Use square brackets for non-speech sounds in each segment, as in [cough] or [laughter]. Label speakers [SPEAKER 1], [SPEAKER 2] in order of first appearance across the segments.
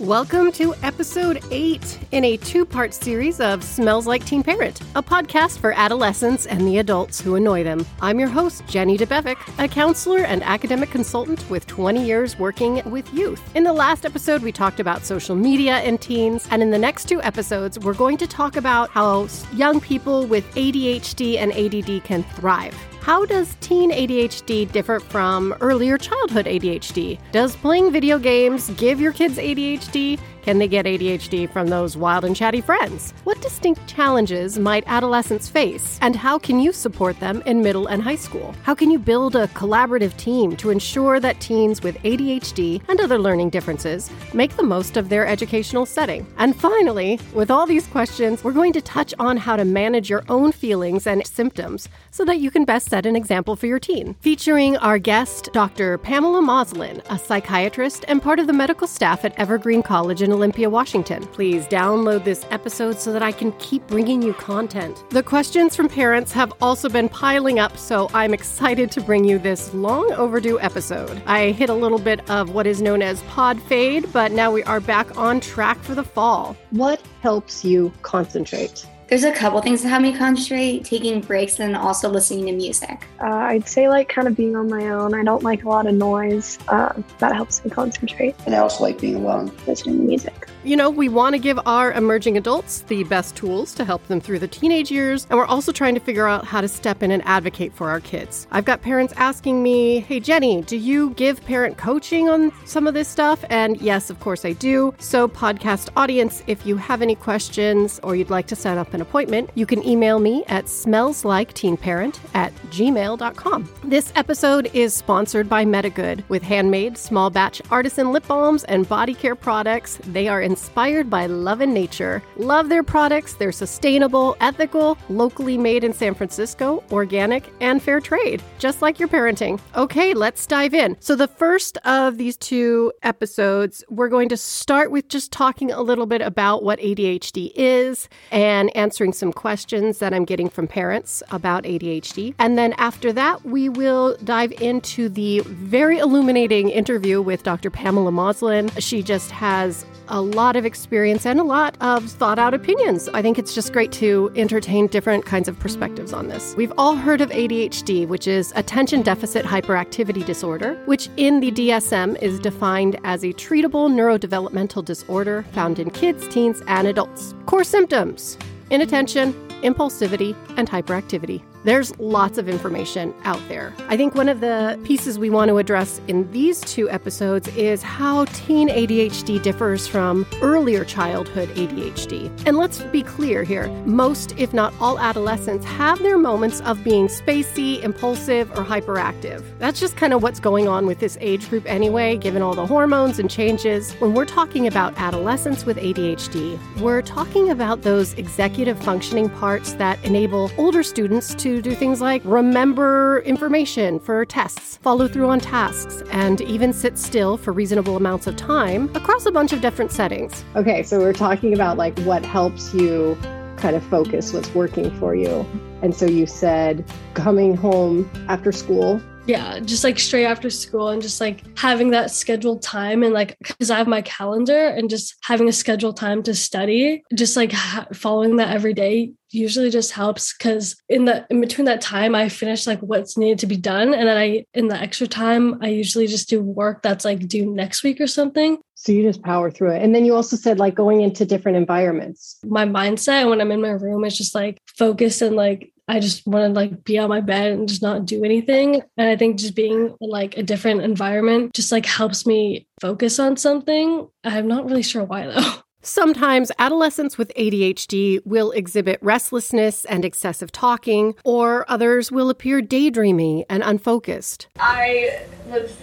[SPEAKER 1] Welcome to episode 8 in a two part series of Smells Like Teen Parent, a podcast for adolescents and the adults who annoy them. I'm your host, Jenny DeBevick, a counselor and academic consultant with 20 years working with youth. In the last episode, we talked about social media and teens, and in the next two episodes, we're going to talk about how young people with ADHD and ADD can thrive. How does teen ADHD differ from earlier childhood ADHD? Does playing video games give your kids ADHD? Can they get ADHD from those wild and chatty friends? What distinct challenges might adolescents face? And how can you support them in middle and high school? How can you build a collaborative team to ensure that teens with ADHD and other learning differences make the most of their educational setting? And finally, with all these questions, we're going to touch on how to manage your own feelings and symptoms so that you can best set an example for your teen. Featuring our guest, Dr. Pamela Moslin, a psychiatrist and part of the medical staff at Evergreen College in Olympia, Washington. Please download this episode so that I can keep bringing you content. The questions from parents have also been piling up, so I'm excited to bring you this long overdue episode. I hit a little bit of what is known as pod fade, but now we are back on track for the fall. What helps you concentrate?
[SPEAKER 2] There's a couple things that help me concentrate, taking breaks and also listening to music.
[SPEAKER 3] Uh, I'd say like kind of being on my own. I don't like a lot of noise. Uh, that helps me concentrate.
[SPEAKER 4] And I also like being alone,
[SPEAKER 3] listening to music
[SPEAKER 1] you know, we want to give our emerging adults the best tools to help them through the teenage years, and we're also trying to figure out how to step in and advocate for our kids. I've got parents asking me, Hey, Jenny, do you give parent coaching on some of this stuff? And yes, of course I do. So, podcast audience, if you have any questions or you'd like to set up an appointment, you can email me at smellsliketeenparent at gmail.com. This episode is sponsored by Metagood with handmade, small batch artisan lip balms and body care products. They are in inspired by love and nature. Love their products. They're sustainable, ethical, locally made in San Francisco, organic, and fair trade, just like your parenting. Okay, let's dive in. So, the first of these two episodes, we're going to start with just talking a little bit about what ADHD is and answering some questions that I'm getting from parents about ADHD. And then after that, we will dive into the very illuminating interview with Dr. Pamela Moslin. She just has a lot of experience and a lot of thought out opinions. I think it's just great to entertain different kinds of perspectives on this. We've all heard of ADHD, which is attention deficit hyperactivity disorder, which in the DSM is defined as a treatable neurodevelopmental disorder found in kids, teens, and adults. Core symptoms inattention, impulsivity, and hyperactivity. There's lots of information out there. I think one of the pieces we want to address in these two episodes is how teen ADHD differs from earlier childhood ADHD. And let's be clear here most, if not all, adolescents have their moments of being spacey, impulsive, or hyperactive. That's just kind of what's going on with this age group anyway, given all the hormones and changes. When we're talking about adolescents with ADHD, we're talking about those executive functioning parts that enable older students to to do things like remember information for tests, follow through on tasks, and even sit still for reasonable amounts of time across a bunch of different settings.
[SPEAKER 5] Okay, so we're talking about like what helps you kind of focus what's working for you. And so you said coming home after school
[SPEAKER 6] yeah just like straight after school and just like having that scheduled time and like because i have my calendar and just having a scheduled time to study just like ha- following that every day usually just helps because in the in between that time i finish like what's needed to be done and then i in the extra time i usually just do work that's like due next week or something.
[SPEAKER 5] So you just power through it. And then you also said like going into different environments.
[SPEAKER 6] My mindset when i'm in my room is just like focused and like I just want to like be on my bed and just not do anything. And I think just being in like a different environment just like helps me focus on something. I'm not really sure why though. [laughs]
[SPEAKER 1] Sometimes adolescents with ADHD will exhibit restlessness and excessive talking, or others will appear daydreamy and unfocused.
[SPEAKER 7] I was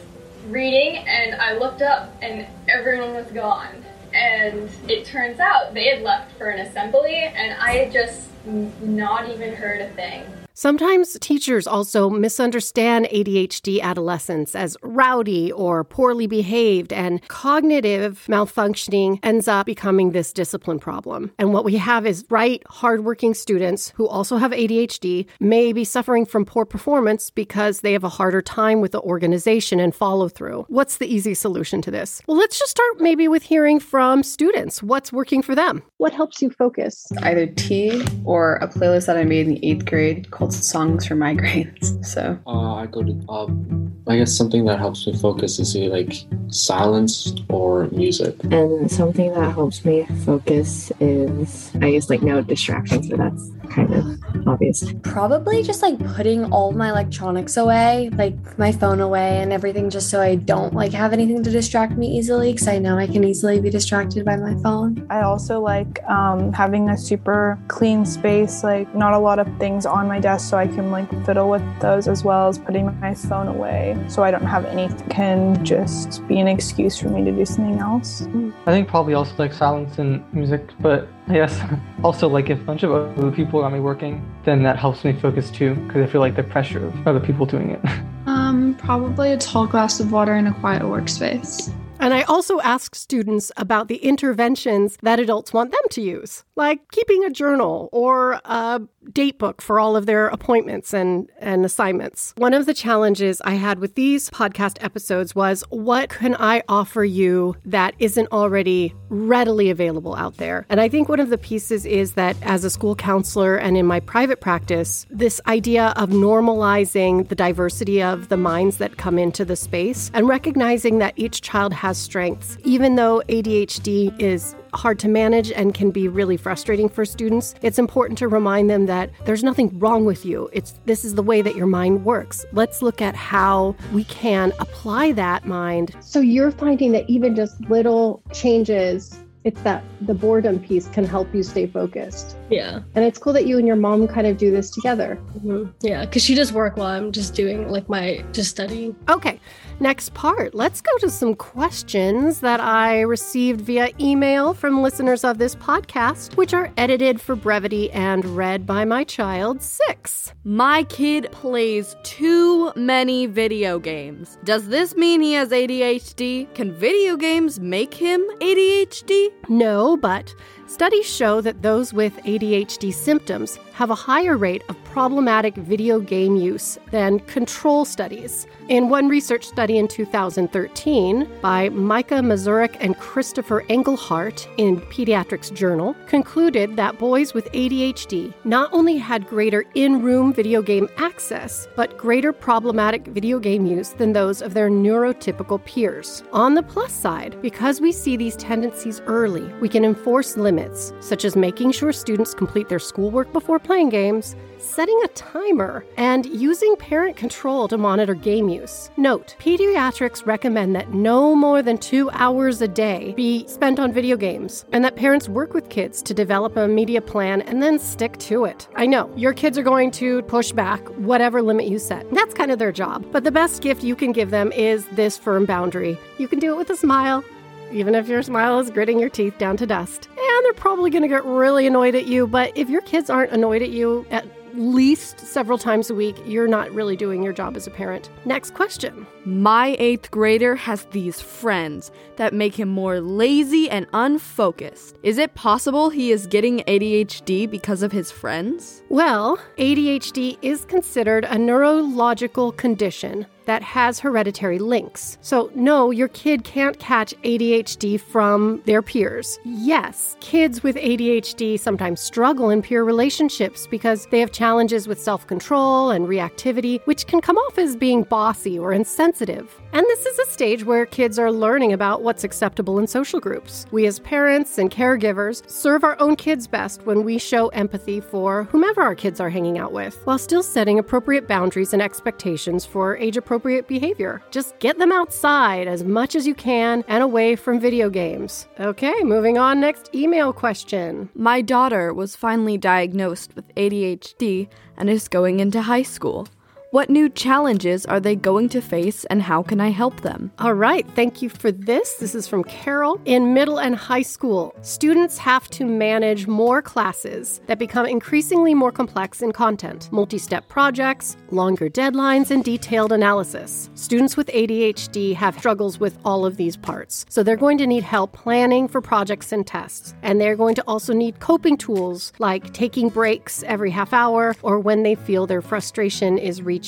[SPEAKER 7] reading and I looked up and everyone was gone. And it turns out they had left for an assembly and I had just not even heard a thing.
[SPEAKER 1] Sometimes teachers also misunderstand ADHD adolescents as rowdy or poorly behaved, and cognitive malfunctioning ends up becoming this discipline problem. And what we have is bright, hardworking students who also have ADHD may be suffering from poor performance because they have a harder time with the organization and follow through. What's the easy solution to this? Well, let's just start maybe with hearing from students what's working for them.
[SPEAKER 5] What helps you focus?
[SPEAKER 4] Either tea or a playlist that I made in the eighth grade called Songs for Migraines. [laughs] So
[SPEAKER 8] Uh, I go to, uh, I guess something that helps me focus is either like silence or music.
[SPEAKER 9] And something that helps me focus is, I guess, like no distractions, but that's kind of obvious.
[SPEAKER 10] Probably just like putting all my electronics away, like my phone away and everything, just so I don't like have anything to distract me easily because I know I can easily be distracted by my phone.
[SPEAKER 11] I also like um, having a super clean space, like not a lot of things on my desk, so I can like fiddle with those as well as putting my phone away so I don't have anything can just be an excuse for me to do something else.
[SPEAKER 12] I think probably also like silence and music, but I guess [laughs] also like if a bunch of other people got me working, then that helps me focus too because I feel like the pressure of other people doing it. [laughs]
[SPEAKER 13] Um, probably a tall glass of water in a quiet workspace.
[SPEAKER 1] And I also ask students about the interventions that adults want them to use, like keeping a journal or a date book for all of their appointments and, and assignments. One of the challenges I had with these podcast episodes was what can I offer you that isn't already readily available out there? And I think one of the pieces is that as a school counselor and in my private practice, this idea of normalizing the diversity of the minds that come into the space and recognizing that each child has strengths, even though ADHD is hard to manage and can be really frustrating for students, it's important to remind them that there's nothing wrong with you. It's this is the way that your mind works. Let's look at how we can apply that mind.
[SPEAKER 5] So you're finding that even just little changes it's that the boredom piece can help you stay focused.
[SPEAKER 6] Yeah.
[SPEAKER 5] And it's cool that you and your mom kind of do this together.
[SPEAKER 6] Mm-hmm. Yeah, because she does work while I'm just doing like my just studying.
[SPEAKER 1] Okay, next part. Let's go to some questions that I received via email from listeners of this podcast, which are edited for brevity and read by my child, six.
[SPEAKER 14] My kid plays too many video games. Does this mean he has ADHD? Can video games make him ADHD?
[SPEAKER 1] No, but studies show that those with ADHD symptoms have a higher rate of problematic video game use than control studies. In one research study in 2013 by Micah Mazurek and Christopher Engelhardt in Pediatrics Journal concluded that boys with ADHD not only had greater in-room video game access, but greater problematic video game use than those of their neurotypical peers. On the plus side, because we see these tendencies early, we can enforce limits, such as making sure students complete their schoolwork before playing games, setting a timer, and using parent control to monitor game use. Note, pediatrics recommend that no more than two hours a day be spent on video games, and that parents work with kids to develop a media plan and then stick to it. I know, your kids are going to push back whatever limit you set. That's kind of their job. But the best gift you can give them is this firm boundary. You can do it with a smile, even if your smile is gritting your teeth down to dust. And they're probably going to get really annoyed at you, but if your kids aren't annoyed at you at least several times a week, you're not really doing your job as a parent. Next question.
[SPEAKER 14] My eighth grader has these friends that make him more lazy and unfocused. Is it possible he is getting ADHD because of his friends?
[SPEAKER 1] Well, ADHD is considered a neurological condition that has hereditary links. So, no, your kid can't catch ADHD from their peers. Yes, kids with ADHD sometimes struggle in peer relationships because they have challenges with self control and reactivity, which can come off as being bossy or insensitive. And this is a stage where kids are learning about what's acceptable in social groups. We, as parents and caregivers, serve our own kids best when we show empathy for whomever our kids are hanging out with, while still setting appropriate boundaries and expectations for age appropriate behavior. Just get them outside as much as you can and away from video games. Okay, moving on. Next email question.
[SPEAKER 14] My daughter was finally diagnosed with ADHD and is going into high school. What new challenges are they going to face and how can I help them?
[SPEAKER 1] All right, thank you for this. This is from Carol. In middle and high school, students have to manage more classes that become increasingly more complex in content, multi step projects, longer deadlines, and detailed analysis. Students with ADHD have struggles with all of these parts, so they're going to need help planning for projects and tests. And they're going to also need coping tools like taking breaks every half hour or when they feel their frustration is reaching,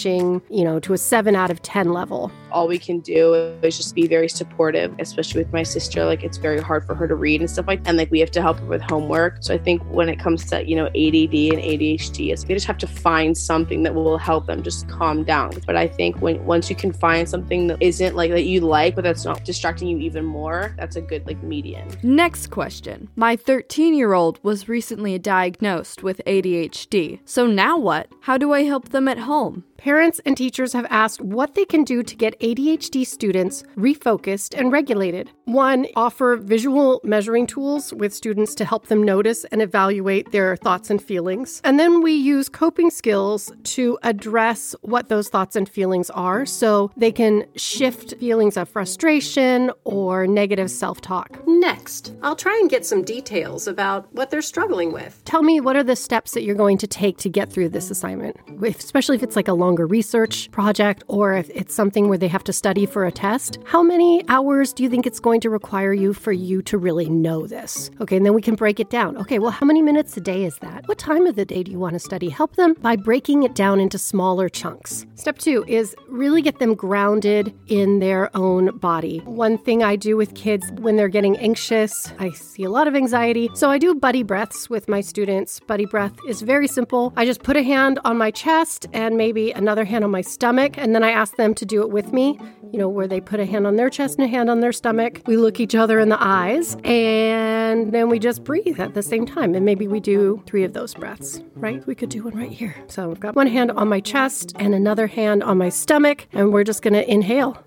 [SPEAKER 1] you know, to a 7 out of 10 level.
[SPEAKER 15] All we can do is just be very supportive, especially with my sister. Like it's very hard for her to read and stuff like that. And like we have to help her with homework. So I think when it comes to, you know, ADD and ADHD, is they just have to find something that will help them just calm down. But I think when once you can find something that isn't like that you like, but that's not distracting you even more, that's a good like median.
[SPEAKER 14] Next question. My 13 year old was recently diagnosed with ADHD. So now what? How do I help them at home?
[SPEAKER 1] Parents and teachers have asked what they can do to get ADHD students refocused and regulated. One, offer visual measuring tools with students to help them notice and evaluate their thoughts and feelings. And then we use coping skills to address what those thoughts and feelings are so they can shift feelings of frustration or negative self talk. Next, I'll try and get some details about what they're struggling with. Tell me what are the steps that you're going to take to get through this assignment, especially if it's like a longer research project or if it's something where they have to study for a test. How many hours do you think it's going to require you for you to really know this? Okay, and then we can break it down. Okay, well, how many minutes a day is that? What time of the day do you want to study? Help them by breaking it down into smaller chunks. Step two is really get them grounded in their own body. One thing I do with kids when they're getting anxious, I see a lot of anxiety. So I do buddy breaths with my students. Buddy breath is very simple. I just put a hand on my chest and maybe another hand on my stomach, and then I ask them to do it with me, you know, where they put a hand on their chest and a hand on their stomach. We look each other in the eyes, and then we just breathe at the same time. And maybe we do three of those breaths, right? We could do one right here. So I've got one hand on my chest and another hand on my stomach, and we're just gonna inhale.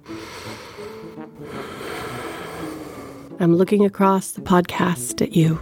[SPEAKER 1] I'm looking across the podcast at you.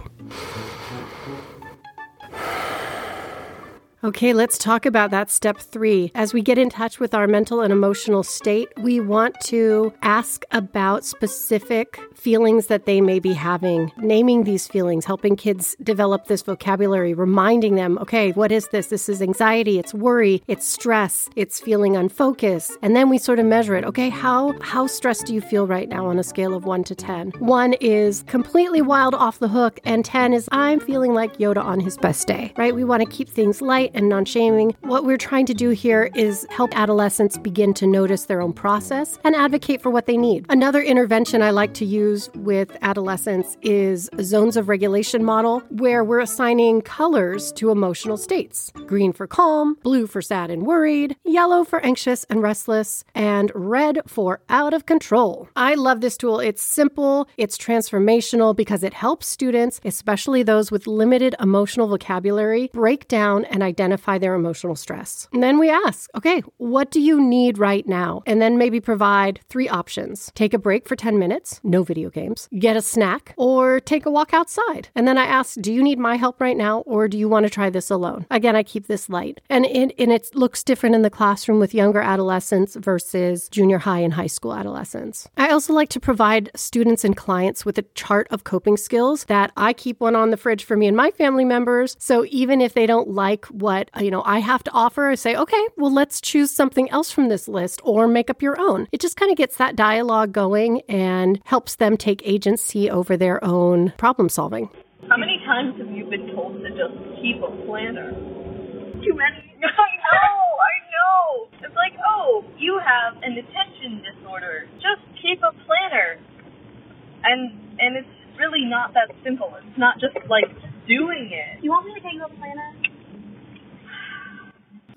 [SPEAKER 1] Okay, let's talk about that step three. As we get in touch with our mental and emotional state, we want to ask about specific feelings that they may be having, naming these feelings, helping kids develop this vocabulary, reminding them, okay, what is this? This is anxiety, it's worry, it's stress, it's feeling unfocused. And then we sort of measure it. Okay, how how stressed do you feel right now on a scale of 1 to 10? 1 is completely wild off the hook and 10 is I'm feeling like Yoda on his best day. Right? We want to keep things light and non-shaming. What we're trying to do here is help adolescents begin to notice their own process and advocate for what they need. Another intervention I like to use with adolescents is zones of regulation model where we're assigning colors to emotional states. Green for calm, blue for sad and worried, yellow for anxious and restless, and red for out of control. I love this tool. It's simple, it's transformational because it helps students, especially those with limited emotional vocabulary, break down and identify their emotional stress. And then we ask, okay, what do you need right now? And then maybe provide three options take a break for 10 minutes, no video games, get a snack, or take a walk outside. And then I ask, do you need my help right now, or do you want to try this alone? Again, I keep this light. And it, and it looks different in the classroom with younger adolescents versus junior high and high school adolescents. I also like to provide students and clients with a chart of coping skills that I keep one on the fridge for me and my family members. So even if they don't like what Uh, you know I have to offer, I say, okay, well let's choose something else from this list or make up your own. It just kind of gets that dialogue going and helps them take agency over their own problem solving.
[SPEAKER 16] How many times have you been told to just keep a planner? Too many. [laughs] I know, I know. It's like, oh, you have an attention disorder. Just keep a planner. And and it's really not that simple. It's not just like doing it.
[SPEAKER 2] You want me to take a planner?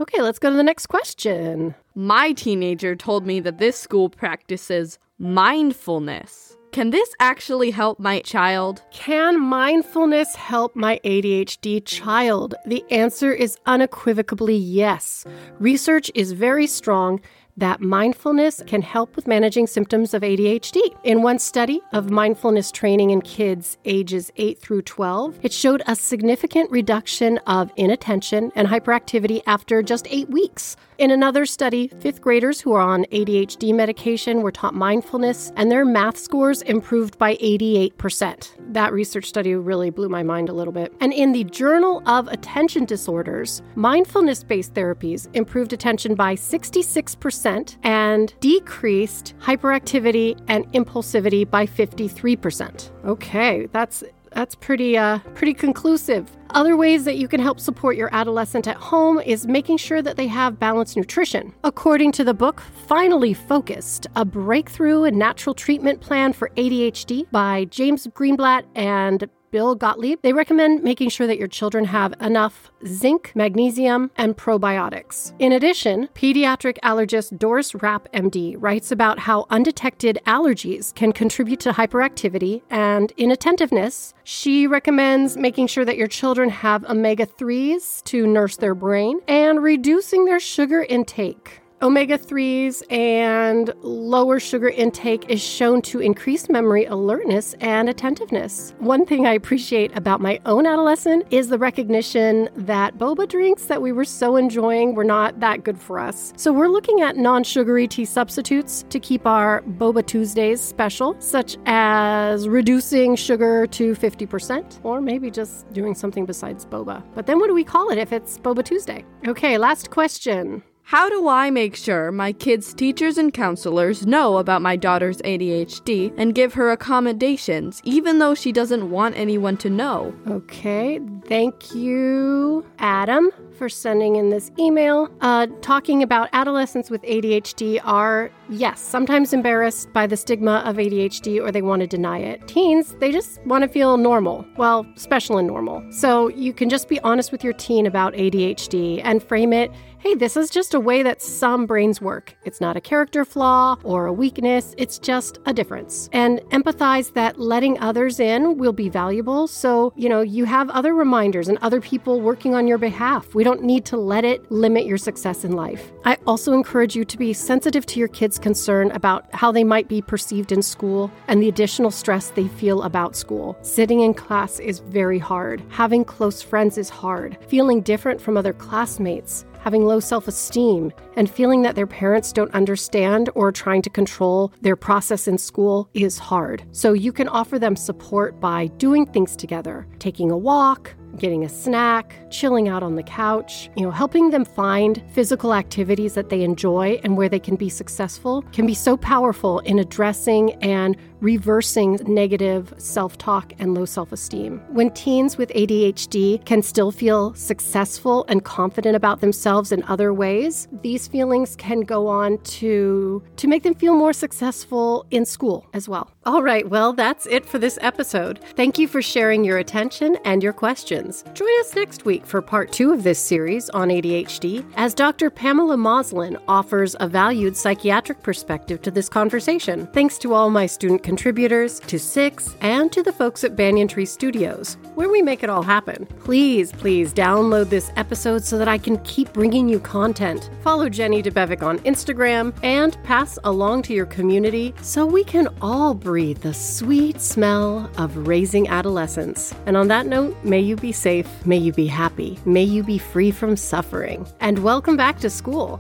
[SPEAKER 1] Okay, let's go to the next question.
[SPEAKER 14] My teenager told me that this school practices mindfulness. Can this actually help my child?
[SPEAKER 1] Can mindfulness help my ADHD child? The answer is unequivocally yes. Research is very strong that mindfulness can help with managing symptoms of ADHD. In one study of mindfulness training in kids ages 8 through 12, it showed a significant reduction of inattention and hyperactivity after just eight weeks. In another study, fifth graders who are on ADHD medication were taught mindfulness, and their math scores improved by 88%. That research study really blew my mind a little bit. And in the Journal of Attention Disorders, mindfulness based therapies improved attention by 66% and decreased hyperactivity and impulsivity by 53%. Okay, that's that's pretty uh, pretty conclusive. Other ways that you can help support your adolescent at home is making sure that they have balanced nutrition. According to the book Finally Focused, a breakthrough and natural treatment plan for ADHD by James Greenblatt and Bill Gottlieb, they recommend making sure that your children have enough zinc, magnesium, and probiotics. In addition, pediatric allergist Doris Rapp, MD, writes about how undetected allergies can contribute to hyperactivity and inattentiveness. She recommends making sure that your children have omega 3s to nurse their brain and reducing their sugar intake. Omega 3s and lower sugar intake is shown to increase memory alertness and attentiveness. One thing I appreciate about my own adolescent is the recognition that boba drinks that we were so enjoying were not that good for us. So we're looking at non sugary tea substitutes to keep our Boba Tuesdays special, such as reducing sugar to 50%, or maybe just doing something besides boba. But then what do we call it if it's Boba Tuesday? Okay, last question.
[SPEAKER 14] How do I make sure my kids' teachers and counselors know about my daughter's ADHD and give her accommodations, even though she doesn't want anyone to know?
[SPEAKER 1] Okay, thank you, Adam, for sending in this email. Uh, talking about adolescents with ADHD are, yes, sometimes embarrassed by the stigma of ADHD or they want to deny it. Teens, they just want to feel normal, well, special and normal. So you can just be honest with your teen about ADHD and frame it hey, this is just a way that some brains work. It's not a character flaw or a weakness, it's just a difference. And empathize that letting others in will be valuable. So, you know, you have other reminders and other people working on your behalf. We don't need to let it limit your success in life. I also encourage you to be sensitive to your kids' concern about how they might be perceived in school and the additional stress they feel about school. Sitting in class is very hard. Having close friends is hard. Feeling different from other classmates having low self esteem, and feeling that their parents don't understand or trying to control their process in school is hard. So you can offer them support by doing things together, taking a walk, getting a snack, chilling out on the couch, you know, helping them find physical activities that they enjoy and where they can be successful can be so powerful in addressing and reversing negative self talk and low self esteem. When teens with ADHD can still feel successful and confident about themselves in other ways, these feelings can go on to, to make them feel more successful in school as well. All right, well, that's it for this episode. Thank you for sharing your attention and your questions. Join us next week for part two of this series on ADHD as Dr. Pamela Moslin offers a valued psychiatric perspective to this conversation. Thanks to all my student contributors, to Six, and to the folks at Banyan Tree Studios, where we make it all happen. Please, please download this episode so that I can keep bringing you content. Follow Jenny DeBevick on Instagram and pass along to your community so we can all breathe the sweet smell of raising adolescents. And on that note, may you be safe, may you be happy, may you be free from suffering. And welcome back to school.